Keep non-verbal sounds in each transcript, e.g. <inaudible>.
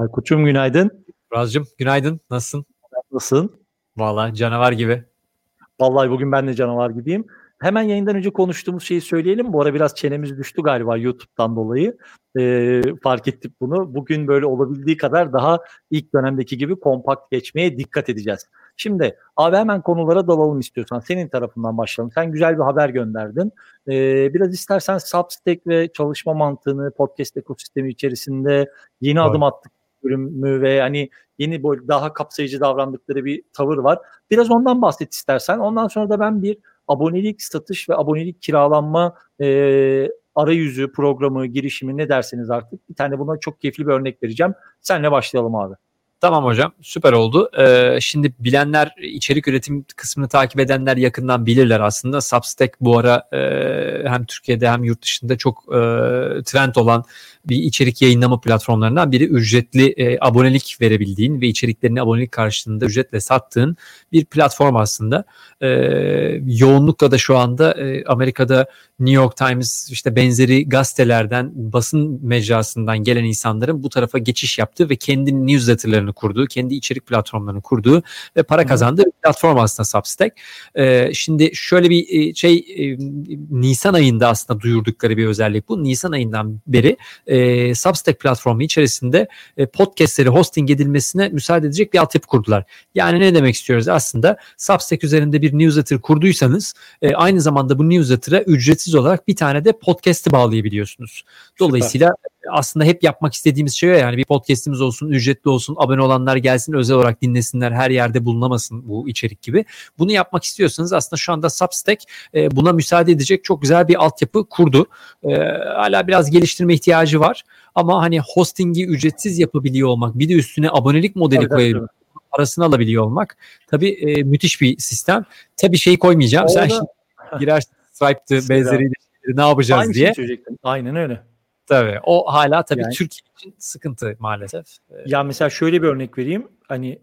Aykut'cum günaydın. Razcığım günaydın. Nasılsın? Nasılsın? Vallahi canavar gibi. Vallahi bugün ben de canavar gibiyim. Hemen yayından önce konuştuğumuz şeyi söyleyelim. Bu ara biraz çenemiz düştü galiba YouTube'dan dolayı. Ee, fark ettik bunu. Bugün böyle olabildiği kadar daha ilk dönemdeki gibi kompakt geçmeye dikkat edeceğiz. Şimdi abi hemen konulara dalalım istiyorsan. Senin tarafından başlayalım. Sen güzel bir haber gönderdin. Ee, biraz istersen Substack ve çalışma mantığını podcast ekosistemi içerisinde yeni Doğru. adım attık bölümü ve hani yeni böyle daha kapsayıcı davrandıkları bir tavır var. Biraz ondan bahset istersen. Ondan sonra da ben bir abonelik satış ve abonelik kiralanma e, arayüzü, programı, girişimi ne derseniz artık bir tane buna çok keyifli bir örnek vereceğim. Senle başlayalım abi. Tamam hocam süper oldu. Ee, şimdi bilenler içerik üretim kısmını takip edenler yakından bilirler aslında. Substack bu ara e, hem Türkiye'de hem yurt dışında çok e, trend olan bir içerik yayınlama platformlarından biri. Ücretli e, abonelik verebildiğin ve içeriklerini abonelik karşılığında ücretle sattığın bir platform aslında. E, yoğunlukla da şu anda e, Amerika'da New York Times işte benzeri gazetelerden basın mecrasından gelen insanların bu tarafa geçiş yaptığı ve kendi newsletterlarını kurduğu, kendi içerik platformlarını kurduğu ve para kazandığı bir platform aslında Substack. E, şimdi şöyle bir e, şey e, Nisan ayında aslında duyurdukları bir özellik bu. Nisan ayından beri e, Substack platformu içerisinde e, podcastleri hosting edilmesine müsaade edecek bir altyapı kurdular. Yani ne demek istiyoruz? Aslında Substack üzerinde bir newsletter kurduysanız e, aynı zamanda bu newsletter'a ücretsiz olarak bir tane de podcast'i bağlayabiliyorsunuz. Dolayısıyla Süper. Aslında hep yapmak istediğimiz şey yani bir podcast'imiz olsun, ücretli olsun, abone olanlar gelsin, özel olarak dinlesinler, her yerde bulunamasın bu içerik gibi. Bunu yapmak istiyorsanız aslında şu anda Substack e, buna müsaade edecek çok güzel bir altyapı kurdu. E, hala biraz geliştirme ihtiyacı var ama hani hostingi ücretsiz yapabiliyor olmak, bir de üstüne abonelik modeli koyabiliyor parasını alabiliyor olmak tabii e, müthiş bir sistem. Tabii şeyi koymayacağım. Orada... Sen şimdi girersin Stripe'dı benzeriyle ne yapacağız Aynı diye. Aynen öyle. Tabii o hala tabii yani, Türkiye için sıkıntı maalesef. Ya mesela şöyle bir örnek vereyim. Hani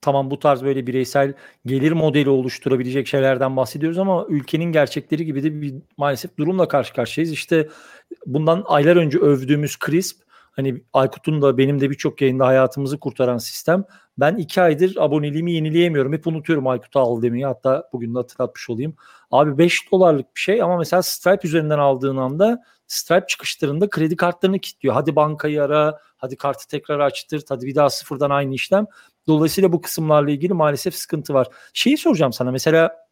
tamam bu tarz böyle bireysel gelir modeli oluşturabilecek şeylerden bahsediyoruz ama ülkenin gerçekleri gibi de bir maalesef durumla karşı karşıyayız. İşte bundan aylar önce övdüğümüz CRISP hani Aykut'un da benim de birçok yayında hayatımızı kurtaran sistem. Ben iki aydır aboneliğimi yenileyemiyorum. Hep unutuyorum Aykut'u al demeyi. Hatta bugün de hatırlatmış olayım. Abi 5 dolarlık bir şey ama mesela Stripe üzerinden aldığın anda Stripe çıkışlarında kredi kartlarını kilitliyor. Hadi bankayı ara, hadi kartı tekrar açtır, hadi bir daha sıfırdan aynı işlem. Dolayısıyla bu kısımlarla ilgili maalesef sıkıntı var. Şeyi soracağım sana mesela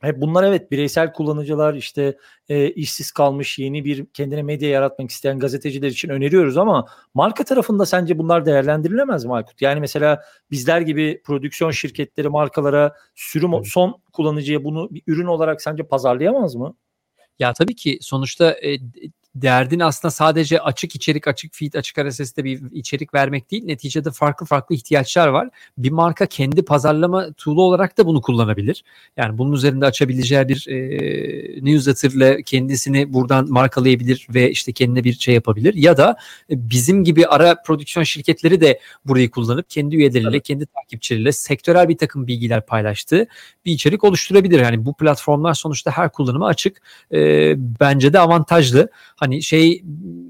hep bunlar evet bireysel kullanıcılar işte e, işsiz kalmış yeni bir kendine medya yaratmak isteyen gazeteciler için öneriyoruz ama marka tarafında sence bunlar değerlendirilemez mi Aykut? Yani mesela bizler gibi prodüksiyon şirketleri markalara sürüm son kullanıcıya bunu bir ürün olarak sence pazarlayamaz mı? Ya tabii ki sonuçta derdin aslında sadece açık içerik, açık feed, açık RSS'de bir içerik vermek değil. Neticede farklı farklı ihtiyaçlar var. Bir marka kendi pazarlama tool'u olarak da bunu kullanabilir. Yani bunun üzerinde açabileceği bir e, newsletter'le kendisini buradan markalayabilir ve işte kendine bir şey yapabilir. Ya da bizim gibi ara prodüksiyon şirketleri de burayı kullanıp kendi üyeleriyle, evet. kendi takipçileriyle sektörel bir takım bilgiler paylaştığı bir içerik oluşturabilir. Yani bu platformlar sonuçta her kullanıma açık. E, bence de avantajlı hani şey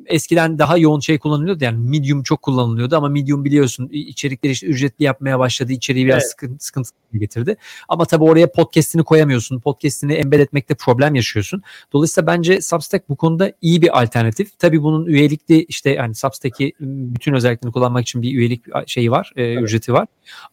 eskiden daha yoğun şey kullanılıyordu yani medium çok kullanılıyordu ama medium biliyorsun içerikleri işte ücretli yapmaya başladı içeriği biraz evet. sıkıntı, sıkıntı getirdi. Ama tabii oraya podcast'ini koyamıyorsun. Podcast'ini embed etmekte problem yaşıyorsun. Dolayısıyla bence Substack bu konuda iyi bir alternatif. Tabii bunun üyelikli işte yani Substack'i bütün özelliklerini kullanmak için bir üyelik şeyi var, e, evet. ücreti var.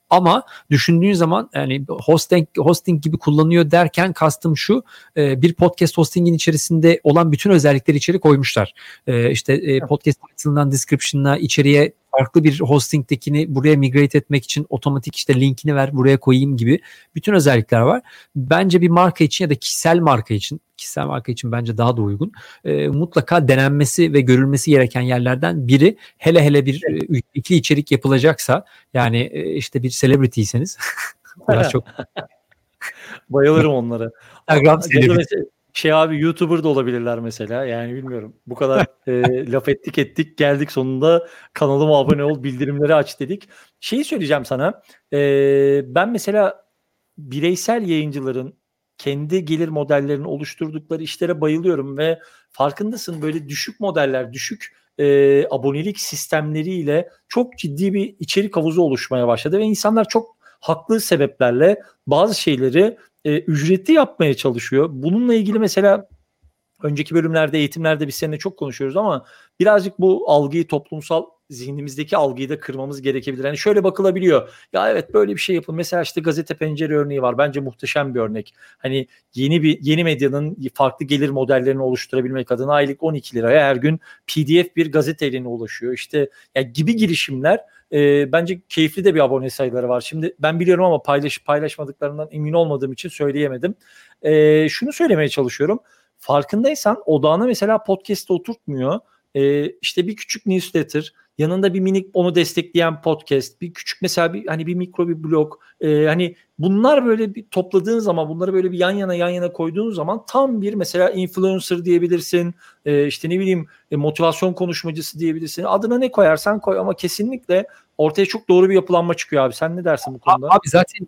Ama düşündüğün zaman yani hosting hosting gibi kullanıyor derken kastım şu e, bir podcast hostingin içerisinde olan bütün özellikleri içeri koymuşlar. E, işte e, podcast title'ından description'ına içeriye farklı bir hosting'dekini buraya migrate etmek için otomatik işte linkini ver buraya koyayım gibi bütün özellikler var. Bence bir marka için ya da kişisel marka için kişisel marka için bence daha da uygun. E, mutlaka denenmesi ve görülmesi gereken yerlerden biri hele hele bir e, ikili içerik yapılacaksa yani e, işte bir celebrity'yseniz <laughs> biraz çok <laughs> Bayılırım onlara. Instagram şey abi YouTuber da olabilirler mesela. Yani bilmiyorum. Bu kadar <laughs> e, laf ettik ettik geldik sonunda kanalıma abone ol bildirimleri aç dedik. Şeyi söyleyeceğim sana. E, ben mesela bireysel yayıncıların kendi gelir modellerini oluşturdukları işlere bayılıyorum ve farkındasın böyle düşük modeller, düşük e, abonelik sistemleriyle çok ciddi bir içerik havuzu oluşmaya başladı ve insanlar çok haklı sebeplerle bazı şeyleri e, ücretli yapmaya çalışıyor. Bununla ilgili mesela önceki bölümlerde eğitimlerde biz seninle çok konuşuyoruz ama birazcık bu algıyı toplumsal zihnimizdeki algıyı da kırmamız gerekebilir. Yani şöyle bakılabiliyor. Ya evet böyle bir şey yapın. Mesela işte gazete pencere örneği var. Bence muhteşem bir örnek. Hani yeni bir yeni medyanın farklı gelir modellerini oluşturabilmek adına aylık 12 liraya her gün PDF bir gazete eline ulaşıyor. İşte yani gibi girişimler e, bence keyifli de bir abone sayıları var. Şimdi ben biliyorum ama paylaşıp paylaşmadıklarından emin olmadığım için söyleyemedim. E, şunu söylemeye çalışıyorum. Farkındaysan odağına mesela podcast'te oturtmuyor. E, işte bir küçük newsletter, yanında bir minik onu destekleyen podcast, bir küçük mesela bir hani bir mikro bir blog. E, hani bunlar böyle bir topladığın zaman bunları böyle bir yan yana yan yana koyduğun zaman tam bir mesela influencer diyebilirsin. E, işte ne bileyim e, motivasyon konuşmacısı diyebilirsin. Adına ne koyarsan koy ama kesinlikle ortaya çok doğru bir yapılanma çıkıyor abi. Sen ne dersin bu konuda? Abi zaten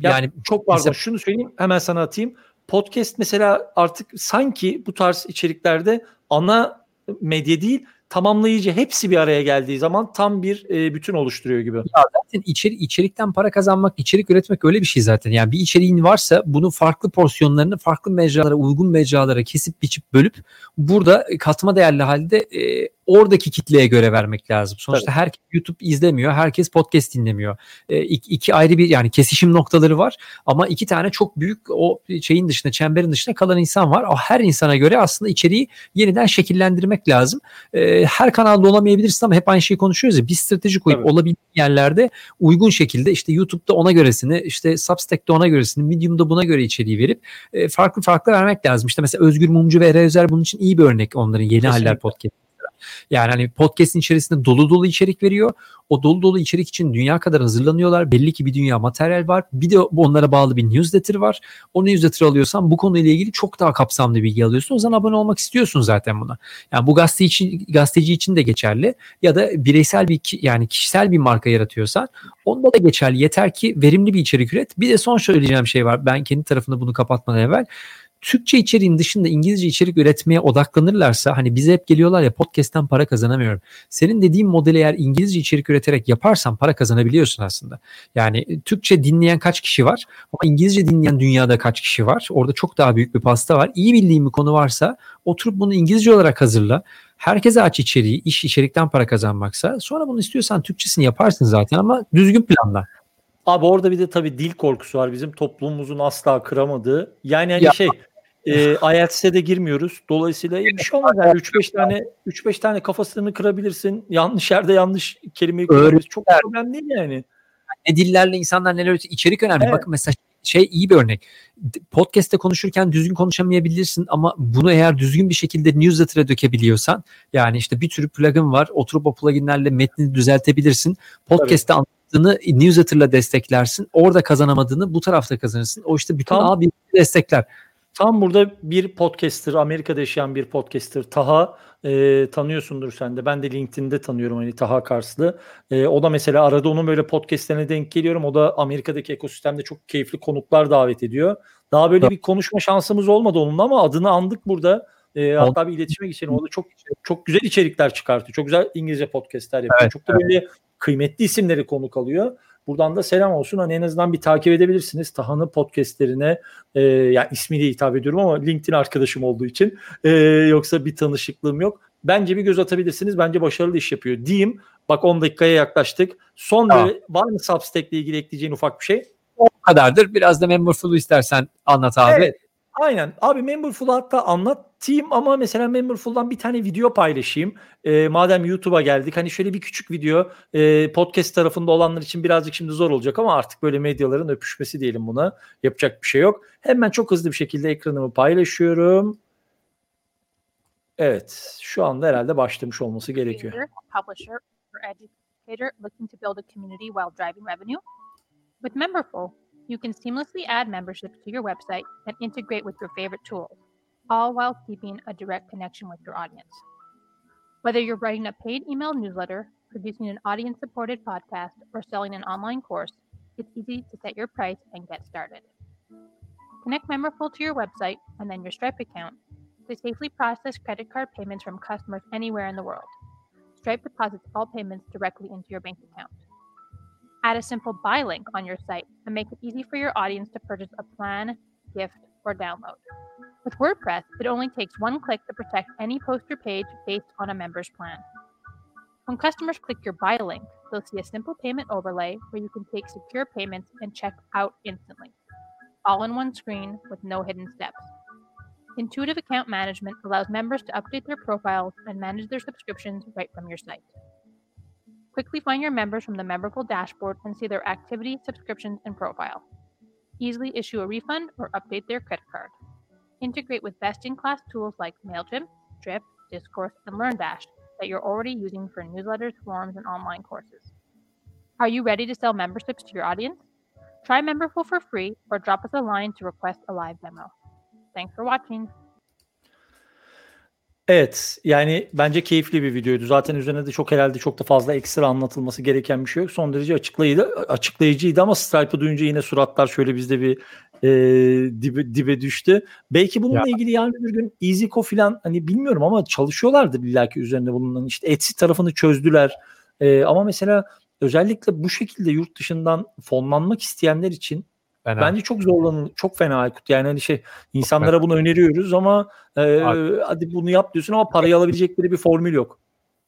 yani ya, çok pardon mesela... şunu söyleyeyim hemen sana atayım. Podcast mesela artık sanki bu tarz içeriklerde ana medya değil tamamlayıcı hepsi bir araya geldiği zaman tam bir e, bütün oluşturuyor gibi. Ya zaten içeri, içerikten para kazanmak, içerik üretmek öyle bir şey zaten. Yani bir içeriğin varsa bunu farklı porsiyonlarını farklı mecralara, uygun mecralara kesip biçip bölüp burada katma değerli halde e, oradaki kitleye göre vermek lazım. Sonuçta Tabii. herkes YouTube izlemiyor, herkes podcast dinlemiyor. E, iki, iki ayrı bir yani kesişim noktaları var ama iki tane çok büyük o şeyin dışında, çemberin dışında kalan insan var. O her insana göre aslında içeriği yeniden şekillendirmek lazım. E, her kanalda olamayabilirsin ama hep aynı şeyi konuşuyoruz ya. Bir strateji koyup Tabii. olabildiği yerlerde uygun şekilde işte YouTube'da ona göresini, işte Substack'te ona göresini, Medium'da buna göre içeriği verip e, farklı farklı vermek lazım. İşte mesela Özgür Mumcu ve Ere Özer bunun için iyi bir örnek onların Yeni Kesinlikle. Haller Podcast. Yani hani podcast'in içerisinde dolu dolu içerik veriyor. O dolu dolu içerik için dünya kadar hazırlanıyorlar. Belli ki bir dünya materyal var. Bir de onlara bağlı bir newsletter var. O newsletter alıyorsan bu konuyla ilgili çok daha kapsamlı bilgi alıyorsun. O zaman abone olmak istiyorsun zaten buna. Yani bu gazete için, gazeteci için de geçerli. Ya da bireysel bir yani kişisel bir marka yaratıyorsan onda da geçerli. Yeter ki verimli bir içerik üret. Bir de son söyleyeceğim şey var. Ben kendi tarafında bunu kapatmadan evvel Türkçe içeriğin dışında İngilizce içerik üretmeye odaklanırlarsa hani bize hep geliyorlar ya podcast'ten para kazanamıyorum. Senin dediğin modeli eğer İngilizce içerik üreterek yaparsan para kazanabiliyorsun aslında. Yani e, Türkçe dinleyen kaç kişi var ama İngilizce dinleyen dünyada kaç kişi var? Orada çok daha büyük bir pasta var. İyi bildiğin bir konu varsa oturup bunu İngilizce olarak hazırla. Herkese aç içeriği, iş içerikten para kazanmaksa sonra bunu istiyorsan Türkçesini yaparsın zaten ama düzgün planla. Abi orada bir de tabii dil korkusu var bizim toplumumuzun asla kıramadığı. Yani hani ya. şey e, IELTS'e de girmiyoruz. Dolayısıyla bir şey olmaz. Yani 3-5 tane 3-5 tane kafasını kırabilirsin. Yanlış yerde yanlış kelimeyi kullanabilirsin. Çok problem değil yani. Ne dillerle insanlar neler içerik önemli. Evet. Bakın mesela şey iyi bir örnek. Podcast'te konuşurken düzgün konuşamayabilirsin ama bunu eğer düzgün bir şekilde newsletter'a dökebiliyorsan yani işte bir tür plugin var. Oturup o pluginlerle metni düzeltebilirsin. Podcast'te Tabii anlattığını newsletter'la desteklersin. Orada kazanamadığını bu tarafta kazanırsın. O işte bütün Tam, abi destekler. Tam burada bir podcaster, Amerika'da yaşayan bir podcaster Taha e, tanıyorsundur sen de. Ben de LinkedIn'de tanıyorum hani Taha Karslı. E, o da mesela arada onun böyle podcastlerine denk geliyorum. O da Amerika'daki ekosistemde çok keyifli konuklar davet ediyor. Daha böyle bir konuşma şansımız olmadı onunla ama adını andık burada. E, hatta bir iletişime geçelim. O da çok çok güzel içerikler çıkartıyor. Çok güzel İngilizce podcastler yapıyor. Evet, çok da böyle kıymetli isimleri konuk alıyor. Buradan da selam olsun. Hani en azından bir takip edebilirsiniz. Taha'nın podcastlerine e, yani ismiyle hitap ediyorum ama LinkedIn arkadaşım olduğu için e, yoksa bir tanışıklığım yok. Bence bir göz atabilirsiniz. Bence başarılı iş yapıyor diyeyim. Bak 10 dakikaya yaklaştık. Son tamam. böyle, var mı Substack ile ilgili ekleyeceğin ufak bir şey? O kadardır. Biraz da Memberful'u istersen anlat abi. Evet. Aynen. Abi Memberful'u hatta anlatayım ama mesela Memberful'dan bir tane video paylaşayım. E, madem YouTube'a geldik hani şöyle bir küçük video e, podcast tarafında olanlar için birazcık şimdi zor olacak ama artık böyle medyaların öpüşmesi diyelim buna. Yapacak bir şey yok. Hemen çok hızlı bir şekilde ekranımı paylaşıyorum. Evet. Şu anda herhalde başlamış olması gerekiyor. Publisher or educator looking to build a community while driving revenue. With Memberful, You can seamlessly add memberships to your website and integrate with your favorite tools, all while keeping a direct connection with your audience. Whether you're writing a paid email newsletter, producing an audience supported podcast, or selling an online course, it's easy to set your price and get started. Connect Memberful to your website and then your Stripe account to safely process credit card payments from customers anywhere in the world. Stripe deposits all payments directly into your bank account. Add a simple buy link on your site and make it easy for your audience to purchase a plan, gift, or download. With WordPress, it only takes one click to protect any poster page based on a member's plan. When customers click your buy link, they'll see a simple payment overlay where you can take secure payments and check out instantly, all in one screen with no hidden steps. Intuitive account management allows members to update their profiles and manage their subscriptions right from your site. Quickly find your members from the Memberful dashboard and see their activity, subscriptions, and profile. Easily issue a refund or update their credit card. Integrate with best in class tools like MailChimp, Drip, Discourse, and LearnDash that you're already using for newsletters, forums, and online courses. Are you ready to sell memberships to your audience? Try Memberful for free or drop us a line to request a live demo. Thanks for watching. Evet yani bence keyifli bir videoydu. Zaten üzerine de çok herhalde çok da fazla ekstra anlatılması gereken bir şey yok. Son derece açıklayıcı, açıklayıcıydı ama Stripe'ı duyunca yine suratlar şöyle bizde bir e, dibe, dibe düştü. Belki bununla ya. ilgili yarın bir gün EasyCo falan hani bilmiyorum ama çalışıyorlardı illaki üzerinde bulunan işte Etsy tarafını çözdüler. E, ama mesela özellikle bu şekilde yurt dışından fonlanmak isteyenler için Fena. Bence çok zorlanır, çok fena Aykut. Yani hani şey insanlara bunu öneriyoruz ama e, hadi bunu yap diyorsun ama parayı alabilecekleri bir formül yok.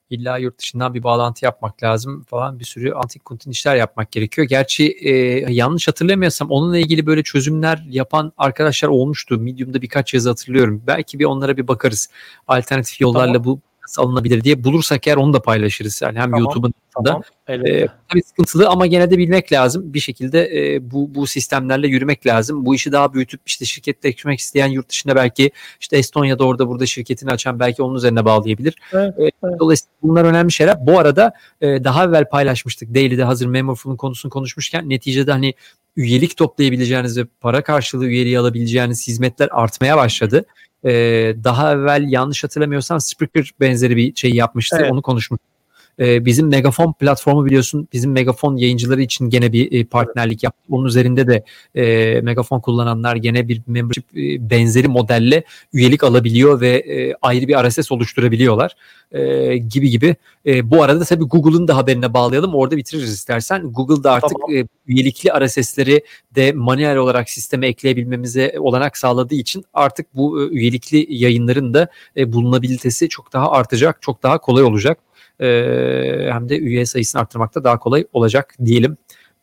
İlla yurt dışından bir bağlantı yapmak lazım falan bir sürü antik kuntin işler yapmak gerekiyor. Gerçi e, yanlış hatırlamıyorsam onunla ilgili böyle çözümler yapan arkadaşlar olmuştu. Medium'da birkaç yazı hatırlıyorum. Belki bir onlara bir bakarız. Alternatif yollarla tamam. bu alınabilir diye bulursak eğer onu da paylaşırız. Yani hem tamam, YouTube'un tamam, e, tabii sıkıntılı ama gene de bilmek lazım. Bir şekilde e, bu bu sistemlerle yürümek lazım. Bu işi daha büyütüp işte şirketleşmek isteyen yurt dışında belki işte Estonya'da orada burada şirketini açan belki onun üzerine bağlayabilir. Evet, e, evet. Dolayısıyla bunlar önemli şeyler. Bu arada e, daha evvel paylaşmıştık. Daily'de hazır Memorful'un konusunu konuşmuşken neticede hani üyelik toplayabileceğiniz ve para karşılığı üyeliği alabileceğiniz hizmetler artmaya başladı. Ee, daha evvel yanlış hatırlamıyorsam Spreaker benzeri bir şey yapmıştı. Evet. Onu konuşmuştuk. Ee, bizim Megafon platformu biliyorsun bizim Megafon yayıncıları için gene bir e, partnerlik yaptı. Onun üzerinde de e, Megafon kullananlar gene bir membership e, benzeri modelle üyelik alabiliyor ve e, ayrı bir RSS oluşturabiliyorlar e, gibi gibi. E, bu arada tabii Google'ın da haberine bağlayalım. Orada bitiririz istersen. Google'da artık tamam. e, üyelikli RSS'leri de manuel olarak sisteme ekleyebilmemize olanak sağladığı için artık bu e, üyelikli yayınların da e, bulunabilitesi çok daha artacak, çok daha kolay olacak e, hem de üye sayısını arttırmakta daha kolay olacak diyelim.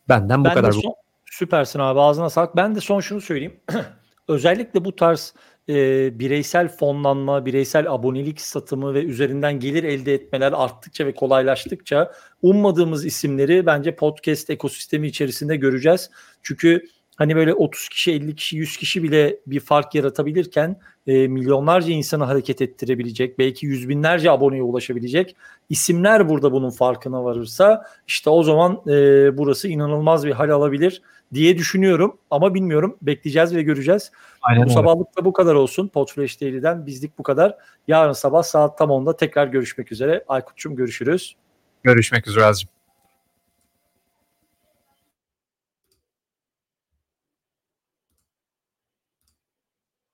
Benden bu ben kadar. Son, süpersin abi ağzına sağlık. Ben de son şunu söyleyeyim. <clears throat> Özellikle bu tarz e, bireysel fonlanma, bireysel abonelik satımı ve üzerinden gelir elde etmeler arttıkça ve kolaylaştıkça ummadığımız isimleri bence podcast ekosistemi içerisinde göreceğiz. Çünkü hani böyle 30 kişi, 50 kişi, 100 kişi bile bir fark yaratabilirken e, milyonlarca insanı hareket ettirebilecek, belki yüz binlerce aboneye ulaşabilecek isimler burada bunun farkına varırsa işte o zaman e, burası inanılmaz bir hal alabilir diye düşünüyorum ama bilmiyorum. Bekleyeceğiz ve göreceğiz. Aynen bu sabahlık da bu kadar olsun. Podfresh Daily'den bizlik bu kadar. Yarın sabah saat tam 10'da tekrar görüşmek üzere. Aykut'cum görüşürüz. Görüşmek üzere Azim.